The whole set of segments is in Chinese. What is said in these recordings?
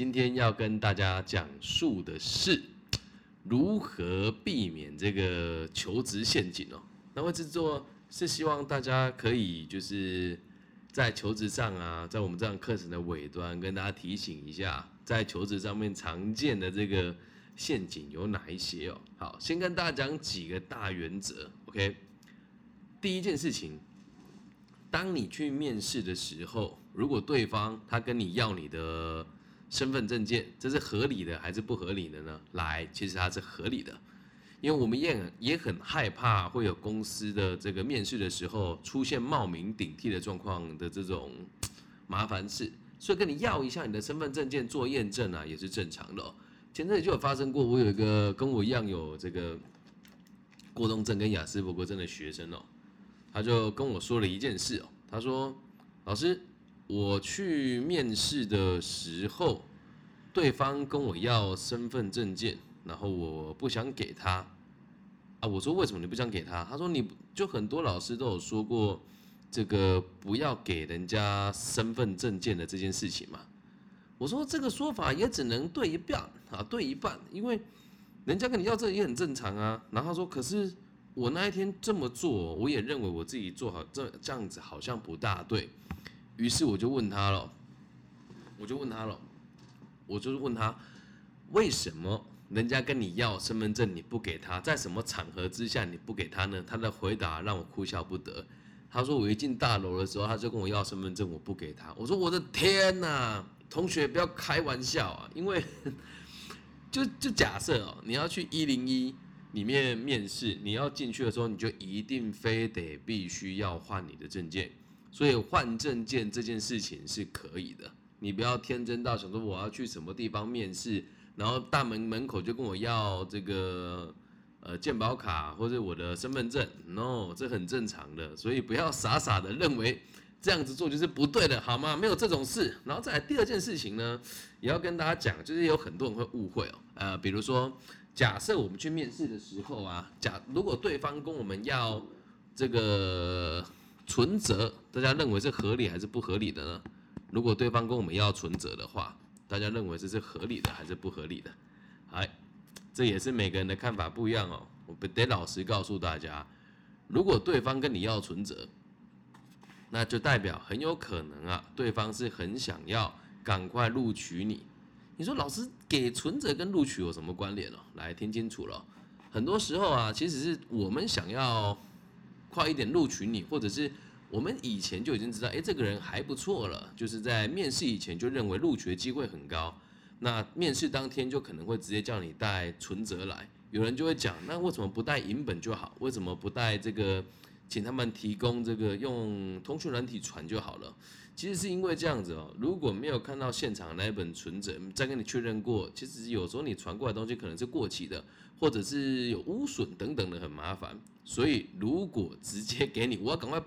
今天要跟大家讲述的是如何避免这个求职陷阱哦。那位制作是希望大家可以就是在求职上啊，在我们这样课程的尾端跟大家提醒一下，在求职上面常见的这个陷阱有哪一些哦。好，先跟大家讲几个大原则，OK。第一件事情，当你去面试的时候，如果对方他跟你要你的身份证件，这是合理的还是不合理的呢？来，其实它是合理的，因为我们也也很害怕会有公司的这个面试的时候出现冒名顶替的状况的这种麻烦事，所以跟你要一下你的身份证件做验证啊，也是正常的。前阵子就有发生过，我有一个跟我一样有这个过动症跟雅思伯格症的学生哦。他就跟我说了一件事哦，他说：“老师，我去面试的时候，对方跟我要身份证件，然后我不想给他啊。我说为什么你不想给他？他说你就很多老师都有说过，这个不要给人家身份证件的这件事情嘛。我说这个说法也只能对一半啊，对一半，因为人家跟你要这也很正常啊。然后他说可是。”我那一天这么做，我也认为我自己做好这这样子好像不大对，于是我就问他了，我就问他了，我就是问他，为什么人家跟你要身份证你不给他，在什么场合之下你不给他呢？他的回答让我哭笑不得。他说我一进大楼的时候，他就跟我要身份证，我不给他。我说我的天哪，同学不要开玩笑啊，因为 就就假设哦，你要去一零一。里面面试，你要进去的时候，你就一定非得必须要换你的证件，所以换证件这件事情是可以的。你不要天真到想说我要去什么地方面试，然后大门门口就跟我要这个呃健保卡或者我的身份证，no，这很正常的，所以不要傻傻的认为这样子做就是不对的，好吗？没有这种事。然后再来第二件事情呢，也要跟大家讲，就是有很多人会误会哦，呃，比如说。假设我们去面试的时候啊，假如果对方跟我们要这个存折，大家认为是合理还是不合理的呢？如果对方跟我们要存折的话，大家认为这是合理的还是不合理的？哎，这也是每个人的看法不一样哦。我得老实告诉大家，如果对方跟你要存折，那就代表很有可能啊，对方是很想要赶快录取你。你说老师给存折跟录取有什么关联哦？来听清楚了，很多时候啊，其实是我们想要快一点录取你，或者是我们以前就已经知道，哎，这个人还不错了，就是在面试以前就认为录取的机会很高，那面试当天就可能会直接叫你带存折来。有人就会讲，那为什么不带银本就好？为什么不带这个？请他们提供这个用通讯软体传就好了。其实是因为这样子哦，如果没有看到现场那一本存折，再跟你确认过，其实有时候你传过来东西可能是过期的，或者是有污损等等的，很麻烦。所以如果直接给你，我要赶快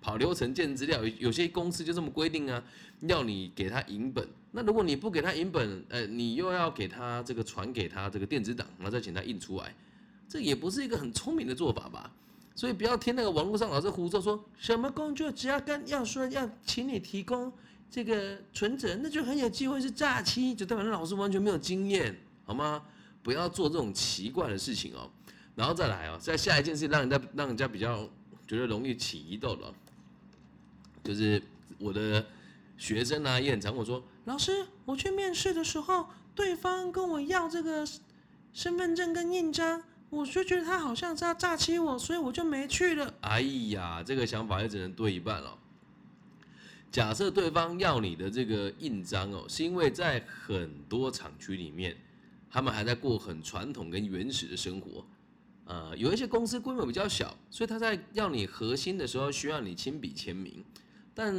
跑流程建资料，有些公司就这么规定啊，要你给他银本。那如果你不给他银本，呃，你又要给他这个传给他这个电子档，然后再请他印出来，这也不是一个很聪明的做法吧？所以不要听那个网络上老是胡说，说什么工作只要跟要说要请你提供这个存折，那就很有机会是诈欺，就代表老师完全没有经验，好吗？不要做这种奇怪的事情哦。然后再来哦，在下一件事让人家让人家比较觉得容易起疑窦了，就是我的学生呢也很常我说，老师，我去面试的时候，对方跟我要这个身份证跟印章。我就觉得他好像是要诈欺我，所以我就没去了。哎呀，这个想法也只能对一半了。假设对方要你的这个印章哦，是因为在很多厂区里面，他们还在过很传统跟原始的生活。呃，有一些公司规模比较小，所以他在要你核心的时候需要你亲笔签名。但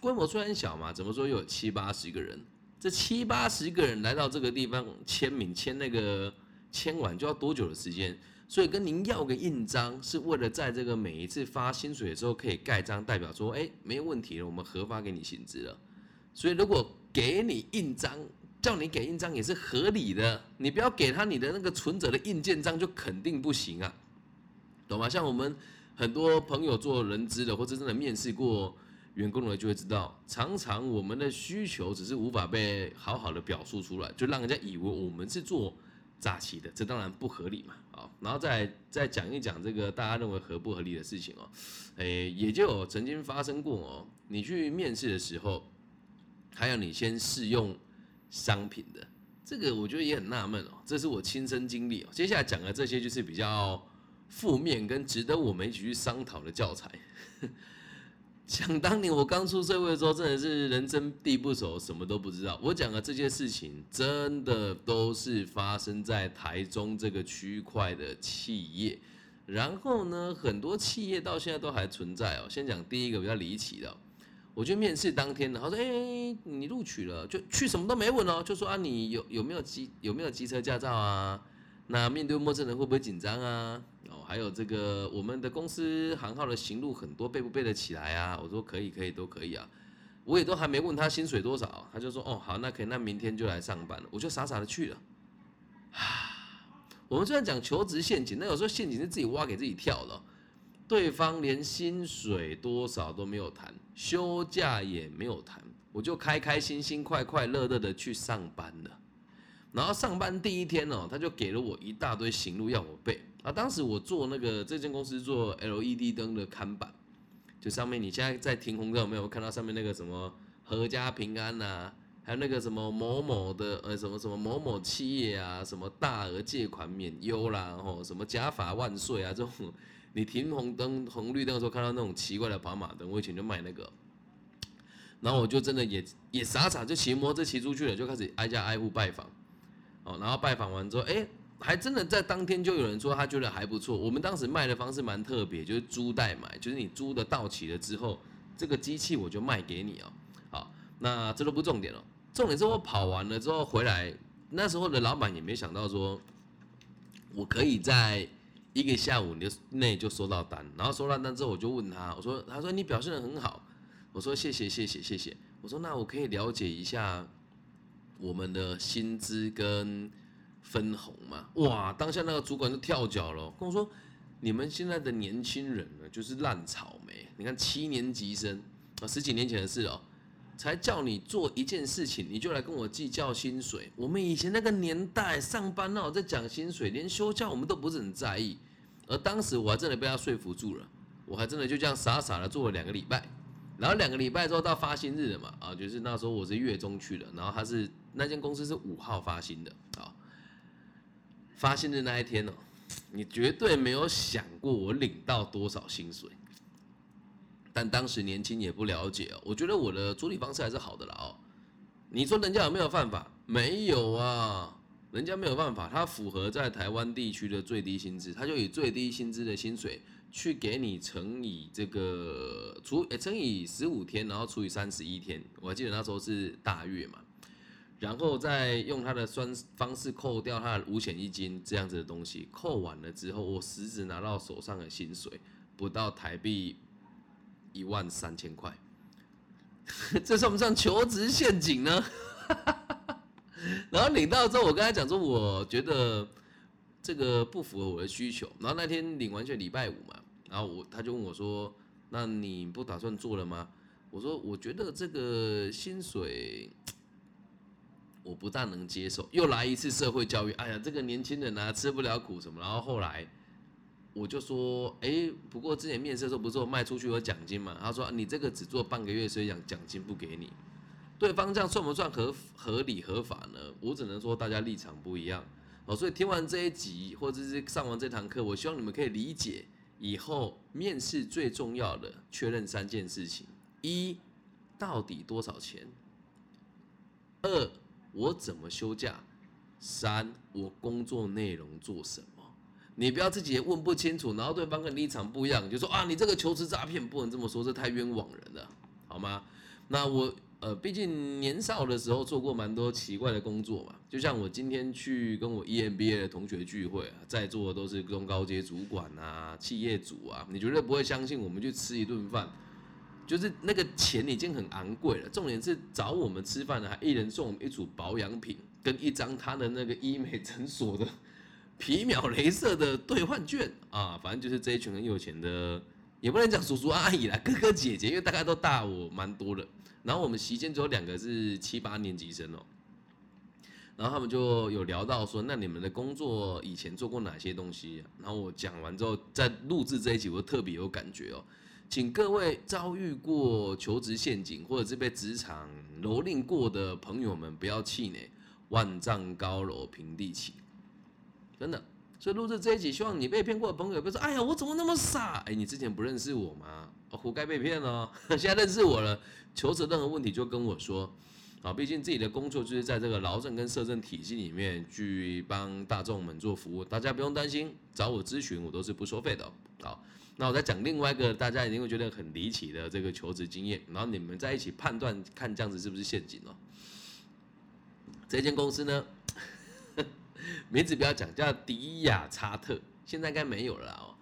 规模虽然小嘛，怎么说有七八十个人？这七八十个人来到这个地方签名，签那个。签完就要多久的时间？所以跟您要个印章，是为了在这个每一次发薪水的时候可以盖章，代表说，哎，没有问题了，我们核发给你薪资了。所以如果给你印章，叫你给印章也是合理的。你不要给他你的那个存折的印鉴章，就肯定不行啊，懂吗？像我们很多朋友做人资的，或者真的面试过员工的就会知道，常常我们的需求只是无法被好好的表述出来，就让人家以为我们是做诈欺的，这当然不合理嘛。啊，然后再再讲一讲这个大家认为合不合理的事情哦，诶，也就曾经发生过哦，你去面试的时候，还要你先试用商品的，这个我觉得也很纳闷哦，这是我亲身经历哦。接下来讲的这些就是比较负面跟值得我们一起去商讨的教材。想当年我刚出社会的时候，真的是人生地不熟，什么都不知道。我讲的这些事情，真的都是发生在台中这个区块的企业。然后呢，很多企业到现在都还存在哦。先讲第一个比较离奇的，我去面试当天呢，他说：“哎，你录取了，就去什么都没问哦，就说啊，你有有没有机有没有机车驾照啊？那面对陌生人会不会紧张啊？”还有这个，我们的公司行号的行路很多，背不背得起来啊？我说可以，可以，都可以啊。我也都还没问他薪水多少，他就说哦好，那可以，那明天就来上班了。我就傻傻的去了。啊，我们虽然讲求职陷阱，那有时候陷阱是自己挖给自己跳的。对方连薪水多少都没有谈，休假也没有谈，我就开开心心、快快乐乐的去上班了。然后上班第一天哦，他就给了我一大堆行路要我背。啊，当时我做那个这间公司做 LED 灯的看板，就上面你现在在停红灯有没有看到上面那个什么阖家平安呐，还有那个什么某某的呃什么什么某某企业啊，什么大额借款免忧啦，然后什么假法万岁啊这种，你停红灯红绿灯的时候看到那种奇怪的跑马灯，我以前就卖那个，然后我就真的也也傻傻就骑摩托车骑出去了，就开始挨家挨户拜访，哦，然后拜访完之后，哎。还真的在当天就有人说他觉得还不错。我们当时卖的方式蛮特别，就是租代买，就是你租的到期了之后，这个机器我就卖给你哦。好，那这都不重点了，重点是我跑完了之后回来，那时候的老板也没想到说，我可以在一个下午内就收到单，然后收到单之后我就问他，我说，他说你表现的很好，我说谢谢谢谢谢谢，我说那我可以了解一下我们的薪资跟。分红嘛，哇！当下那个主管就跳脚了，跟我说：“你们现在的年轻人呢，就是烂草莓。你看七年级生啊，十几年前的事哦，才叫你做一件事情，你就来跟我计较薪水。我们以前那个年代上班哦，在讲薪水，连休假我们都不是很在意。而当时我还真的被他说服住了，我还真的就这样傻傻的做了两个礼拜。然后两个礼拜之后到发薪日了嘛，啊，就是那时候我是月中去的，然后他是那间公司是五号发薪的啊。”发薪的那一天哦，你绝对没有想过我领到多少薪水。但当时年轻也不了解哦，我觉得我的处理方式还是好的啦哦。你说人家有没有犯法？没有啊，人家没有办法，他符合在台湾地区的最低薪资，他就以最低薪资的薪水去给你乘以这个除乘以十五天，然后除以三十一天。我还记得那时候是大月嘛。然后再用他的算方式扣掉他的五险一金这样子的东西，扣完了之后，我实质拿到手上的薪水不到台币一万三千块，这算不算求职陷阱呢？然后领到之后，我跟他讲说，我觉得这个不符合我的需求。然后那天领完就礼拜五嘛，然后我他就问我说，那你不打算做了吗？我说我觉得这个薪水。我不大能接受，又来一次社会教育。哎呀，这个年轻人啊，吃不了苦什么。然后后来我就说，哎，不过之前面试的时候不是我卖出去有奖金嘛？他说你这个只做半个月，所以奖奖金不给你。对方这样算不算合合理合法呢？我只能说大家立场不一样哦。所以听完这一集或者是上完这堂课，我希望你们可以理解，以后面试最重要的确认三件事情：一，到底多少钱？二。我怎么休假？三，我工作内容做什么？你不要自己也问不清楚，然后对方跟你立场不一样，就说啊，你这个求职诈骗不能这么说，这太冤枉人了，好吗？那我呃，毕竟年少的时候做过蛮多奇怪的工作嘛，就像我今天去跟我 EMBA 的同学聚会，在座的都是中高阶主管啊、企业主啊，你绝对不会相信我们去吃一顿饭。就是那个钱已经很昂贵了，重点是找我们吃饭的还一人送我们一组保养品跟一张他的那个医美诊所的皮秒镭射的兑换券啊，反正就是这一群很有钱的也不能讲叔叔阿姨啦，哥哥姐姐，因为大概都大我蛮多的。然后我们席间只有两个是七八年级生哦，然后他们就有聊到说，那你们的工作以前做过哪些东西？然后我讲完之后，在录制这一集，我特别有感觉哦。请各位遭遇过求职陷阱或者是被职场蹂躏过的朋友们，不要气馁，万丈高楼平地起，真的。所以录制这一集，希望你被骗过的朋友不要说：“哎呀，我怎么那么傻？”哎，你之前不认识我吗？活该被骗哦。现在认识我了，求职任何问题就跟我说。啊，毕竟自己的工作就是在这个劳政跟社政体系里面去帮大众们做服务，大家不用担心，找我咨询我都是不收费的。好，那我再讲另外一个大家一定会觉得很离奇的这个求职经验，然后你们在一起判断看这样子是不是陷阱哦。这间公司呢，名字不要讲，叫迪亚查特，现在应该没有了哦。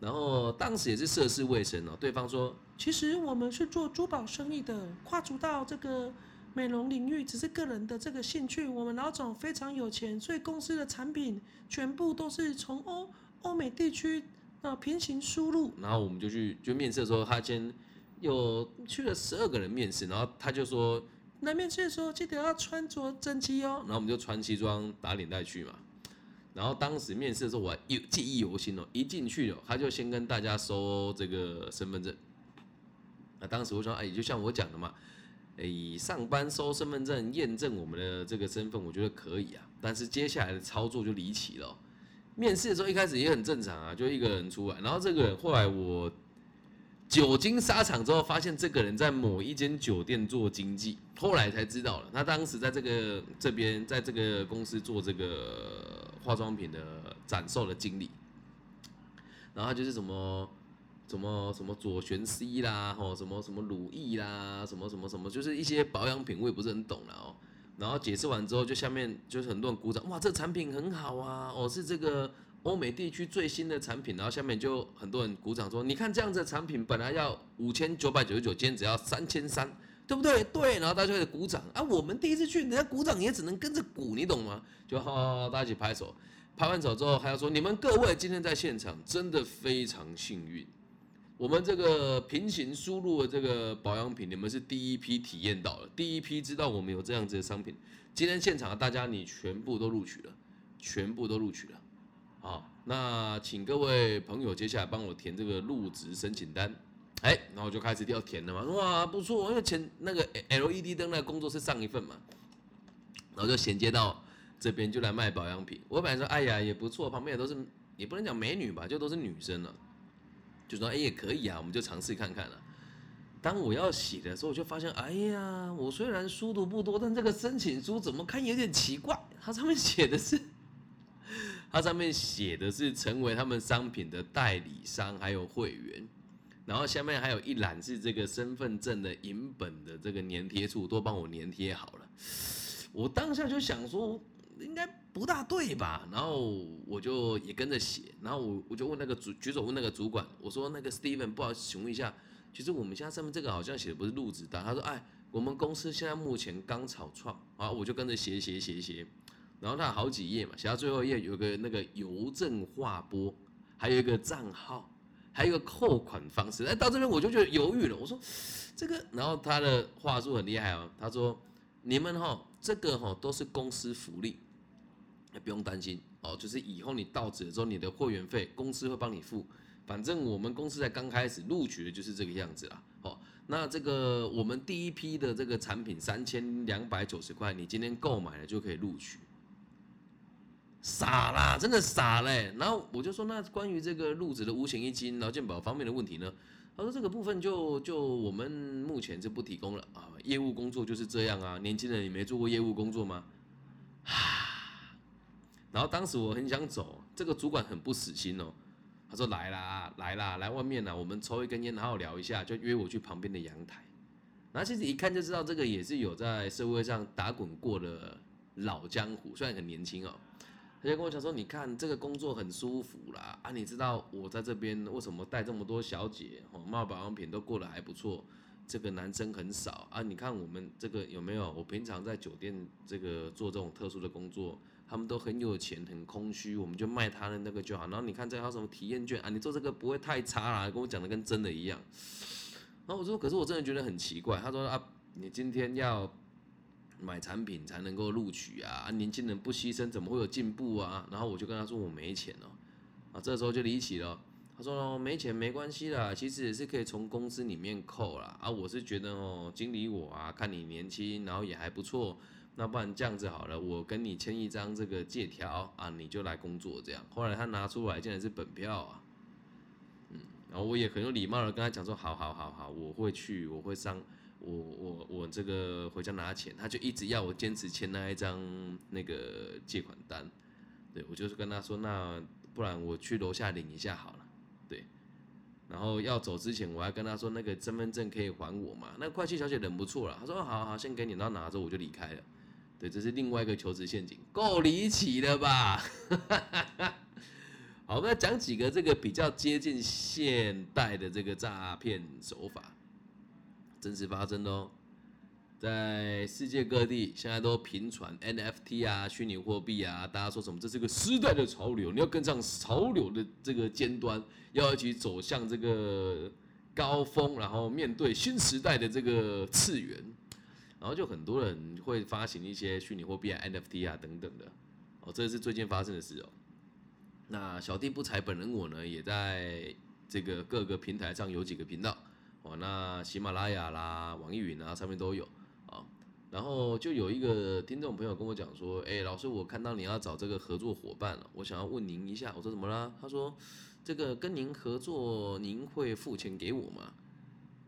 然后当时也是涉世未深哦，对方说，其实我们是做珠宝生意的，跨足到这个。美容领域只是个人的这个兴趣，我们老总非常有钱，所以公司的产品全部都是从欧欧美地区啊平行输入。然后我们就去就面试的时候，他先有去了十二个人面试，然后他就说，来面试的时候记得要穿着整齐哦。然后我们就穿西装打领带去嘛。然后当时面试的时候我还有记忆犹新哦，一进去哦，他就先跟大家收这个身份证。那当时我说，哎，就像我讲的嘛。哎，上班收身份证验证我们的这个身份，我觉得可以啊。但是接下来的操作就离奇了。面试的时候一开始也很正常啊，就一个人出来，然后这个人后来我久经沙场之后，发现这个人在某一间酒店做经济，后来才知道了，他当时在这个这边，在这个公司做这个化妆品的展售的经理，然后就是什么。什么什么左旋 C 啦，吼什么什么乳液啦，什么什么什么，就是一些保养品，我也不是很懂了哦。然后解释完之后，就下面就是很多人鼓掌，哇，这产品很好啊，哦是这个欧美地区最新的产品。然后下面就很多人鼓掌说，你看这样子的产品本来要五千九百九十九，今天只要三千三，对不对？对。然后大家就开始鼓掌啊，我们第一次去，人家鼓掌也只能跟着鼓，你懂吗？就好，大家一起拍手，拍完手之后还要说，你们各位今天在现场真的非常幸运。我们这个平行输入的这个保养品，你们是第一批体验到了，第一批知道我们有这样子的商品。今天现场大家你全部都录取了，全部都录取了。好，那请各位朋友接下来帮我填这个入职申请单。哎，然后就开始要填了嘛。哇，不错，因为前那个 LED 灯那个工作是上一份嘛，然后就衔接到这边就来卖保养品。我本来说，哎呀也不错，旁边也都是，也不能讲美女吧，就都是女生了。就说哎也可以啊，我们就尝试看看了。当我要写的时候，我就发现，哎呀，我虽然书读不多，但这个申请书怎么看有点奇怪。它上面写的是，它上面写的是成为他们商品的代理商还有会员，然后下面还有一栏是这个身份证的影本的这个粘贴处都帮我粘贴好了。我当下就想说。应该不大对吧？然后我就也跟着写，然后我我就问那个主举手问那个主管，我说那个 Steven，不好意思请问一下，其实我们现在上面这个好像写的不是入职单，他说哎，我们公司现在目前刚草创，啊，我就跟着写写写写，然后他好几页嘛，写到最后一页有个那个邮政划拨，还有一个账号，还有一个扣款方式，哎，到这边我就觉得犹豫了，我说这个，然后他的话术很厉害哦，他说你们哈这个哈都是公司福利。也不用担心哦，就是以后你到职之后，你的会员费公司会帮你付。反正我们公司在刚开始录取的就是这个样子啦。哦，那这个我们第一批的这个产品三千两百九十块，你今天购买了就可以录取。傻啦，真的傻嘞。然后我就说，那关于这个入职的五险一金、劳健保方面的问题呢？他说这个部分就就我们目前就不提供了啊。业务工作就是这样啊，年轻人你没做过业务工作吗？然后当时我很想走，这个主管很不死心哦，他说来啦来啦来外面啦，我们抽一根烟好好聊一下，就约我去旁边的阳台。然后其实一看就知道这个也是有在社会上打滚过的老江湖，虽然很年轻哦。他就跟我讲说，你看这个工作很舒服啦，啊你知道我在这边为什么带这么多小姐哦，卖保养品都过得还不错，这个男生很少啊，你看我们这个有没有？我平常在酒店这个做这种特殊的工作，他们都很有钱，很空虚，我们就卖他的那个就好。然后你看这还有什么体验券啊？你做这个不会太差啦，跟我讲的跟真的一样。然后我说，可是我真的觉得很奇怪。他说啊，你今天要买产品才能够录取啊，年轻人不牺牲怎么会有进步啊？然后我就跟他说我没钱哦，啊，这时候就离奇了。他说哦，没钱没关系啦，其实也是可以从公司里面扣啦。啊，我是觉得哦，经理我啊，看你年轻，然后也还不错，那不然这样子好了，我跟你签一张这个借条啊，你就来工作这样。后来他拿出来竟然是本票啊，嗯，然后我也很有礼貌的跟他讲说，好好好好，我会去，我会上，我我我这个回家拿钱。他就一直要我坚持签那一张那个借款单，对我就是跟他说，那不然我去楼下领一下好了。对然后要走之前，我还跟他说那个身份证可以还我嘛？那会计小姐人不错了，她说好好先给你，然后拿着我就离开了。对，这是另外一个求职陷阱，够离奇了吧？好，我们讲几个这个比较接近现代的这个诈骗手法，真实发生的哦。在世界各地，现在都频传 NFT 啊，虚拟货币啊，大家说什么？这是个时代的潮流，你要跟上潮流的这个尖端，要一起走向这个高峰，然后面对新时代的这个次元，然后就很多人会发行一些虚拟货币啊、NFT 啊等等的。哦，这是最近发生的事哦。那小弟不才本人我呢，也在这个各个平台上有几个频道哦，那喜马拉雅啦、网易云啊上面都有啊。然后就有一个听众朋友跟我讲说：“哎，老师，我看到你要找这个合作伙伴了，我想要问您一下。”我说：“怎么了？”他说：“这个跟您合作，您会付钱给我吗？”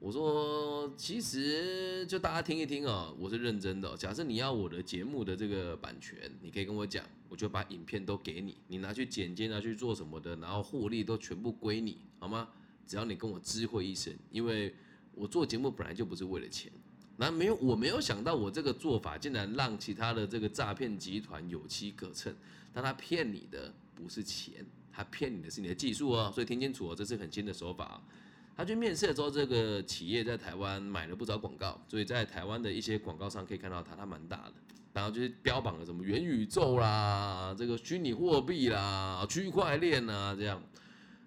我说：“其实就大家听一听啊，我是认真的。假设你要我的节目的这个版权，你可以跟我讲，我就把影片都给你，你拿去剪接，拿去做什么的，然后获利都全部归你，好吗？只要你跟我知会一声，因为我做节目本来就不是为了钱。”那没有，我没有想到我这个做法竟然让其他的这个诈骗集团有机可乘。但他骗你的不是钱，他骗你的是你的技术哦。所以听清楚哦，这是很新的手法。他去面试的时候，这个企业在台湾买了不少广告，所以在台湾的一些广告上可以看到它，它蛮大的。然后就是标榜了什么元宇宙啦，这个虚拟货币啦，区块链啊这样。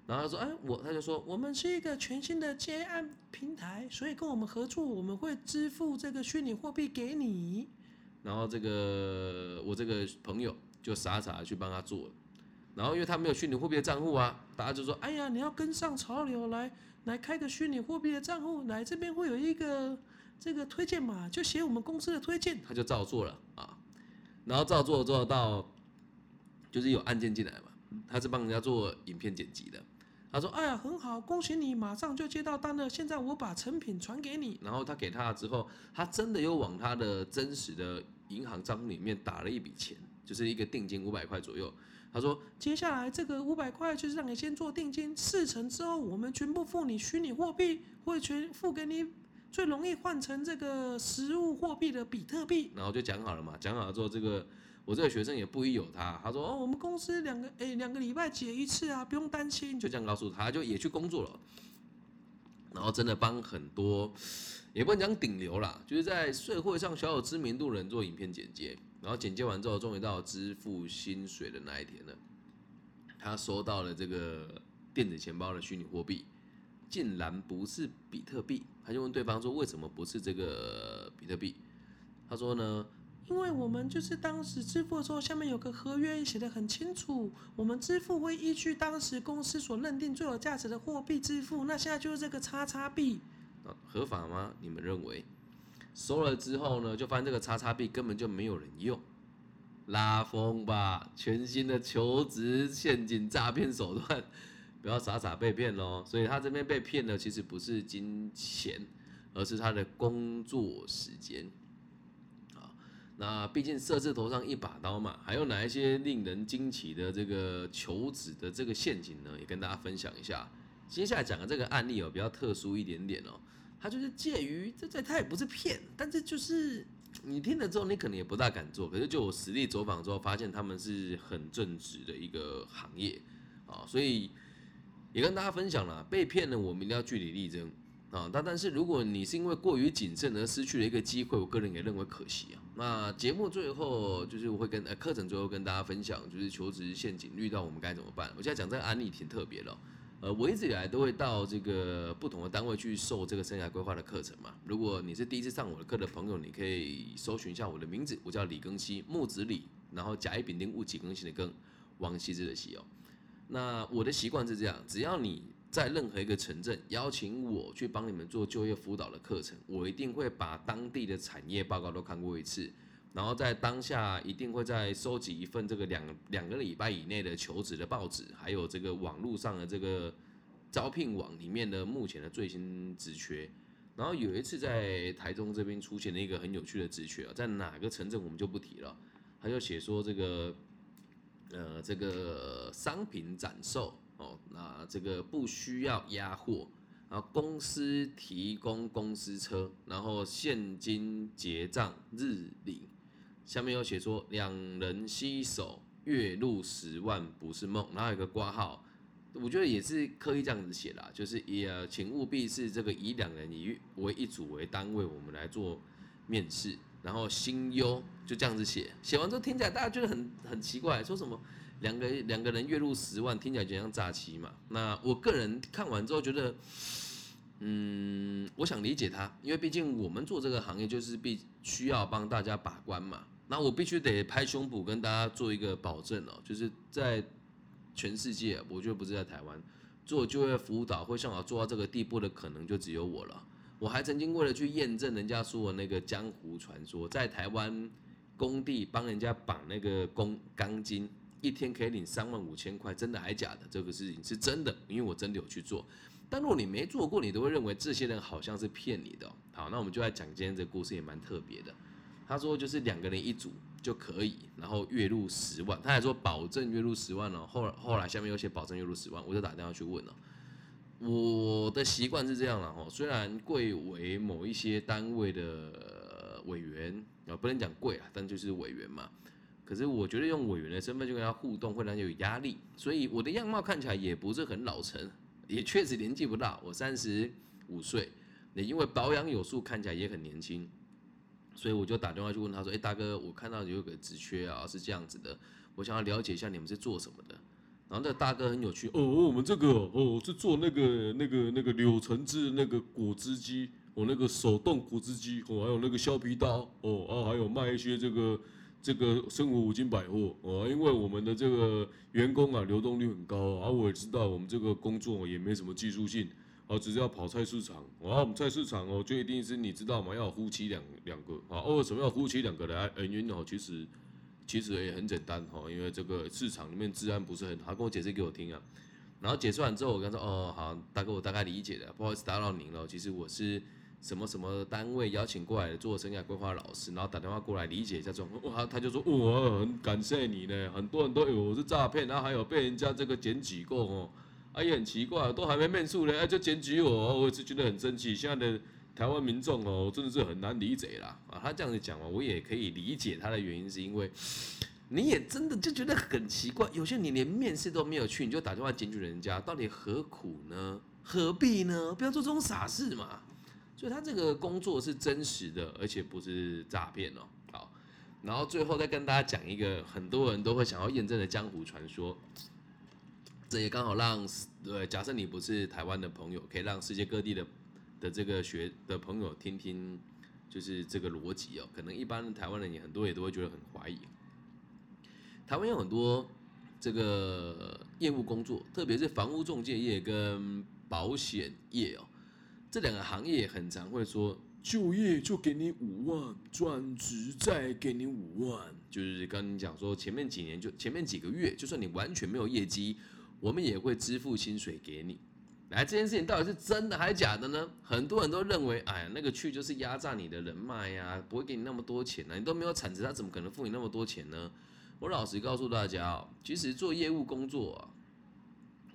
然后他说：“哎，我他就说，我们是一个全新的接案平台，所以跟我们合作，我们会支付这个虚拟货币给你。然后这个我这个朋友就傻傻的去帮他做，然后因为他没有虚拟货币的账户啊，大家就说：哎呀，你要跟上潮流，来来开个虚拟货币的账户，来这边会有一个这个推荐码，就写我们公司的推荐，他就照做了啊。然后照做做到，就是有案件进来嘛，他是帮人家做影片剪辑的。”他说：“哎呀，很好，恭喜你，马上就接到单了。现在我把成品传给你。”然后他给他了之后，他真的又往他的真实的银行账户里面打了一笔钱，就是一个定金五百块左右。他说：“接下来这个五百块就是让你先做定金，事成之后我们全部付你虚拟货币，会全付给你最容易换成这个实物货币的比特币。”然后就讲好了嘛，讲好了之后这个。我这个学生也不疑有他，他说哦，我们公司两个哎两个礼拜结一次啊，不用担心，就这样告诉他，就也去工作了。然后真的帮很多，也不能讲顶流啦，就是在社会上小有知名度的人做影片剪接，然后剪接完之后，终于到支付薪水的那一天了。他收到了这个电子钱包的虚拟货币，竟然不是比特币，他就问对方说为什么不是这个比特币？他说呢？因为我们就是当时支付的时候，下面有个合约写的很清楚，我们支付会依据当时公司所认定最有价值的货币支付。那现在就是这个叉叉币，合法吗？你们认为？收了之后呢，就发现这个叉叉币根本就没有人用，拉风吧！全新的求职陷阱诈骗手段，不要傻傻被骗喽。所以他这边被骗的其实不是金钱，而是他的工作时间。那毕竟设置头上一把刀嘛，还有哪一些令人惊奇的这个求职的这个陷阱呢？也跟大家分享一下。接下来讲的这个案例哦，比较特殊一点点哦，它就是介于这这它也不是骗，但是就是你听了之后，你可能也不大敢做。可是就我实地走访之后，发现他们是很正直的一个行业啊，所以也跟大家分享了，被骗了我们一定要据理力争。啊。但但是如果你是因为过于谨慎而失去了一个机会，我个人也认为可惜啊。那节目最后就是我会跟呃课程最后跟大家分享，就是求职陷阱遇到我们该怎么办。我现在讲这个案例挺特别的。呃，我一直以来都会到这个不同的单位去授这个生涯规划的课程嘛。如果你是第一次上我的课的朋友，你可以搜寻一下我的名字，我叫李庚希，木子李，然后甲乙丙丁戊己庚辛的庚，王羲之的羲哦。那我的习惯是这样，只要你在任何一个城镇邀请我去帮你们做就业辅导的课程，我一定会把当地的产业报告都看过一次。然后在当下一定会在收集一份这个两两个礼拜以内的求职的报纸，还有这个网络上的这个招聘网里面的目前的最新职缺。然后有一次在台中这边出现了一个很有趣的职缺啊，在哪个城镇我们就不提了，他就写说这个呃这个商品展售哦，那这个不需要压货，然后公司提供公司车，然后现金结账日领。下面有写说两人携手月入十万不是梦，然后有个挂号，我觉得也是刻意这样子写啦，就是也请务必是这个以两人以为一组为单位，我们来做面试，然后心优就这样子写，写完之后听起来大家觉得很很奇怪，说什么两个两个人月入十万，听起来就像诈欺嘛。那我个人看完之后觉得，嗯，我想理解他，因为毕竟我们做这个行业就是必需要帮大家把关嘛。那我必须得拍胸脯跟大家做一个保证哦，就是在全世界，我觉得不是在台湾做就业辅导会像我做到这个地步的，可能就只有我了。我还曾经为了去验证人家说的那个江湖传说，在台湾工地帮人家绑那个工钢筋，一天可以领三万五千块，真的还假的？这个事情是真的，因为我真的有去做。但如果你没做过，你都会认为这些人好像是骗你的。好，那我们就来讲今天这个故事，也蛮特别的。他说就是两个人一组就可以，然后月入十万。他还说保证月入十万哦。后后来下面又写保证月入十万，我就打电话去问了。我的习惯是这样了哈，虽然贵为某一些单位的委员啊，不能讲贵啊，但就是委员嘛。可是我觉得用委员的身份就跟他互动会让人有压力，所以我的样貌看起来也不是很老成，也确实年纪不大，我三十五岁，也因为保养有素，看起来也很年轻。所以我就打电话去问他说：“哎，大哥，我看到有个职缺啊，是这样子的，我想要了解一下你们是做什么的。”然后那大哥很有趣，哦，我们这个哦是做那个那个那个柳橙汁那个果汁机，哦那个手动果汁机，哦还有那个削皮刀，哦啊还有卖一些这个这个生活五金百货，哦因为我们的这个员工啊流动率很高啊，我也知道我们这个工作也没什么技术性。哦，只是要跑菜市场，然哦，我们菜市场哦，就一定是你知道吗？要夫妻两两个，啊，为什么要夫妻两个来？原因哦，其实其实也很简单哈，因为这个市场里面治安不是很好，跟我解释给我听啊。然后解释完之后，我跟他说，哦，好，大哥，我大概理解了，不好意思打扰您了。其实我是什么什么单位邀请过来做生涯规划老师，然后打电话过来理解一下状况。哇，他就说，哇，很感谢你呢，很多人都以为我是诈骗，然后还有被人家这个检举过哦。啊，也很奇怪，都还没面试呢，哎，就检举我，我是觉得很生气。现在的台湾民众哦，真的是很难理解啦。啊，他这样子讲嘛，我也可以理解他的原因，是因为 你也真的就觉得很奇怪，有些你连面试都没有去，你就打电话检举人家，到底何苦呢？何必呢？不要做这种傻事嘛。所以他这个工作是真实的，而且不是诈骗哦。好，然后最后再跟大家讲一个很多人都会想要验证的江湖传说。这也刚好让对，假设你不是台湾的朋友，可以让世界各地的的这个学的朋友听听，就是这个逻辑哦。可能一般台湾人也很多也都会觉得很怀疑。台湾有很多这个业务工作，特别是房屋中介业跟保险业哦，这两个行业很常会说，就业就给你五万，转职再给你五万，就是跟你讲说前面几年就前面几个月，就算你完全没有业绩。我们也会支付薪水给你。来，这件事情到底是真的还是假的呢？很多人都认为，哎呀，那个去就是压榨你的人脉呀，不会给你那么多钱呢。你都没有产值，他怎么可能付你那么多钱呢？我老实告诉大家哦，其实做业务工作啊，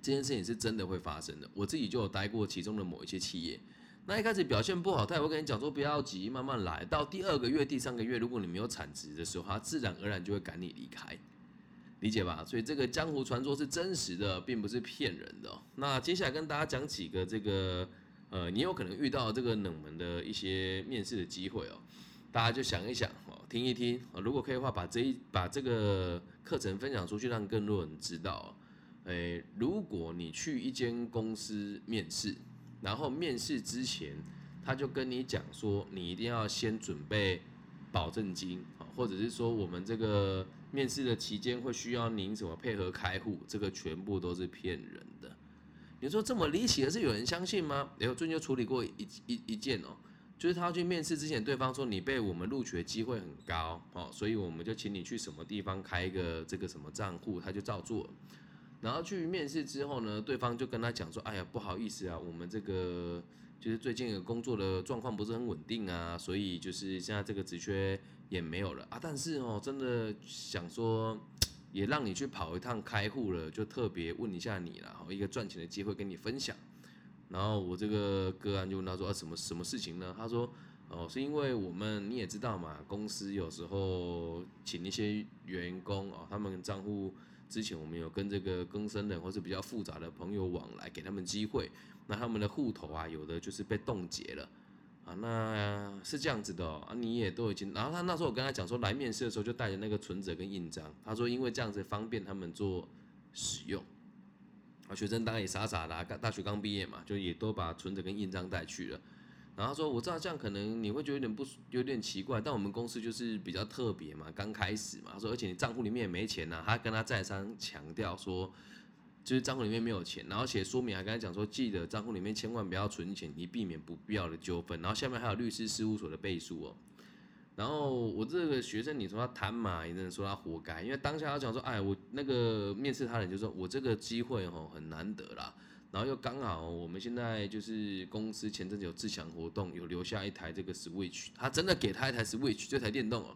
这件事情是真的会发生的。我自己就有待过其中的某一些企业，那一开始表现不好，他也会跟你讲说不要急，慢慢来。到第二个月、第三个月，如果你没有产值的时候，他自然而然就会赶你离开。理解吧，所以这个江湖传说是真实的，并不是骗人的。那接下来跟大家讲几个这个呃，你有可能遇到这个冷门的一些面试的机会哦，大家就想一想哦，听一听哦，如果可以的话，把这一把这个课程分享出去，让更多人知道。诶，如果你去一间公司面试，然后面试之前他就跟你讲说，你一定要先准备保证金啊，或者是说我们这个面试的期间会需要您怎么配合开户，这个全部都是骗人的。你说这么离奇的是有人相信吗？哎，我最近就处理过一一一件哦，就是他要去面试之前，对方说你被我们录取的机会很高哦，所以我们就请你去什么地方开一个这个什么账户，他就照做。然后去面试之后呢，对方就跟他讲说：“哎呀，不好意思啊，我们这个就是最近的工作的状况不是很稳定啊，所以就是现在这个职缺也没有了啊。但是哦，真的想说，也让你去跑一趟开户了，就特别问一下你了，一个赚钱的机会跟你分享。然后我这个个案就问他说：啊，什么什么事情呢？他说：哦，是因为我们你也知道嘛，公司有时候请一些员工哦，他们账户。”之前我们有跟这个更生人或是比较复杂的朋友往来，给他们机会，那他们的户头啊，有的就是被冻结了啊，那是这样子的啊，你也都已经，然后他那时候我跟他讲说，来面试的时候就带着那个存折跟印章，他说因为这样子方便他们做使用，啊，学生当然也傻傻的，大学刚毕业嘛，就也都把存折跟印章带去了。然后说，我知道这样可能你会觉得有点不有点奇怪，但我们公司就是比较特别嘛，刚开始嘛。他说，而且你账户里面也没钱呐。他跟他再三强调说，就是账户里面没有钱，然后写说明还跟他讲说，记得账户里面千万不要存钱，以避免不必要的纠纷。然后下面还有律师事务所的背书哦。然后我这个学生，你说他贪嘛，也只能说他活该，因为当下他讲说，哎，我那个面试他人就说我这个机会哦很难得啦。然后又刚好，我们现在就是公司前阵子有自强活动，有留下一台这个 Switch，他真的给他一台 Switch，这台电动哦，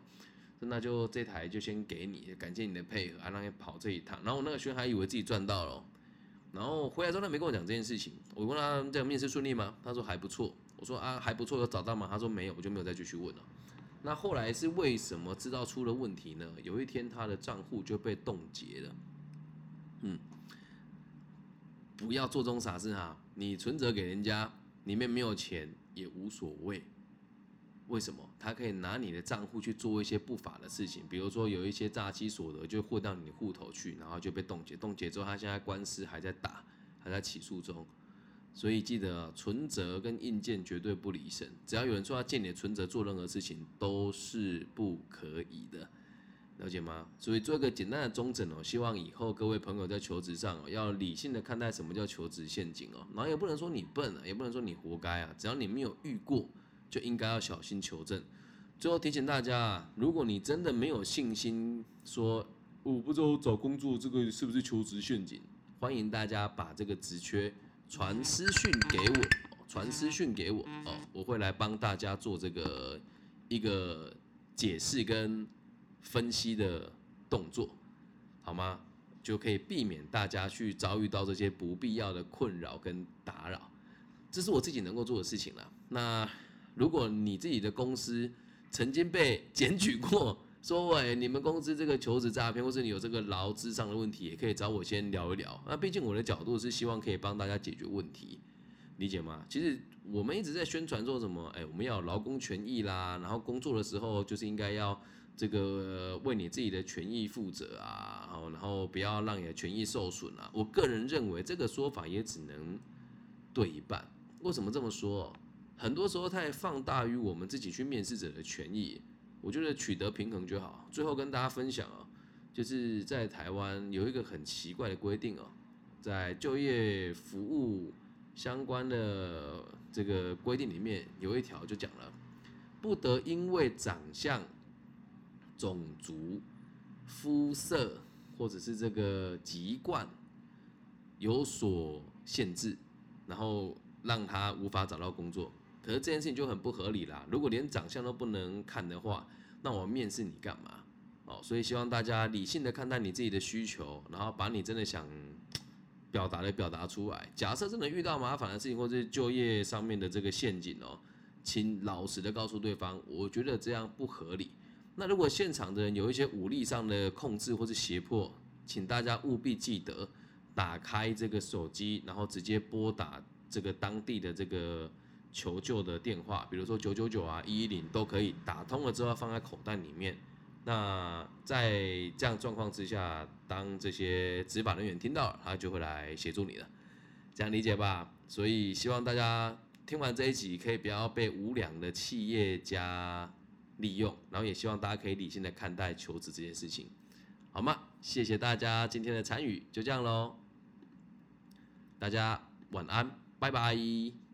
那就这台就先给你，感谢你的配合，还让你跑这一趟。然后我那个学员还以为自己赚到了，然后回来之后他没跟我讲这件事情，我问他这个面试顺利吗？他说还不错。我说啊还不错，有找到吗？他说没有，我就没有再继续问了。那后来是为什么知道出了问题呢？有一天他的账户就被冻结了，嗯。不要做这种傻事哈！你存折给人家，里面没有钱也无所谓。为什么？他可以拿你的账户去做一些不法的事情，比如说有一些诈欺所得就汇到你户头去，然后就被冻结。冻结之后，他现在官司还在打，还在起诉中。所以记得，存折跟印件绝对不离身。只要有人说要借你的存折做任何事情，都是不可以的。了解吗？所以做一个简单的中诊哦，希望以后各位朋友在求职上哦，要理性的看待什么叫求职陷阱哦，然后也不能说你笨啊，也不能说你活该啊，只要你没有遇过，就应该要小心求证。最后提醒大家啊，如果你真的没有信心，说我不知道找工作这个是不是求职陷阱，欢迎大家把这个职缺传私讯给我，传私讯给我哦，我会来帮大家做这个一个解释跟。分析的动作，好吗？就可以避免大家去遭遇到这些不必要的困扰跟打扰，这是我自己能够做的事情了。那如果你自己的公司曾经被检举过，说喂，你们公司这个求职诈骗，或是你有这个劳资上的问题，也可以找我先聊一聊。那毕竟我的角度是希望可以帮大家解决问题，理解吗？其实我们一直在宣传说什么，哎，我们要劳工权益啦，然后工作的时候就是应该要。这个为你自己的权益负责啊，然后然后不要让你的权益受损啊。我个人认为这个说法也只能对一半。为什么这么说？很多时候太放大于我们自己去面试者的权益。我觉得取得平衡就好。最后跟大家分享啊，就是在台湾有一个很奇怪的规定哦，在就业服务相关的这个规定里面有一条就讲了，不得因为长相。种族、肤色或者是这个籍贯有所限制，然后让他无法找到工作。可是这件事情就很不合理啦。如果连长相都不能看的话，那我面试你干嘛？哦，所以希望大家理性的看待你自己的需求，然后把你真的想表达的表达出来。假设真的遇到麻烦的事情，或者是就业上面的这个陷阱哦，请老实的告诉对方，我觉得这样不合理。那如果现场的人有一些武力上的控制或是胁迫，请大家务必记得打开这个手机，然后直接拨打这个当地的这个求救的电话，比如说九九九啊、一一零都可以打通了之后放在口袋里面。那在这样状况之下，当这些执法人员听到了，他就会来协助你了，这样理解吧？所以希望大家听完这一集，可以不要被无良的企业家利用，然后也希望大家可以理性的看待求职这件事情，好吗？谢谢大家今天的参与，就这样喽，大家晚安，拜拜。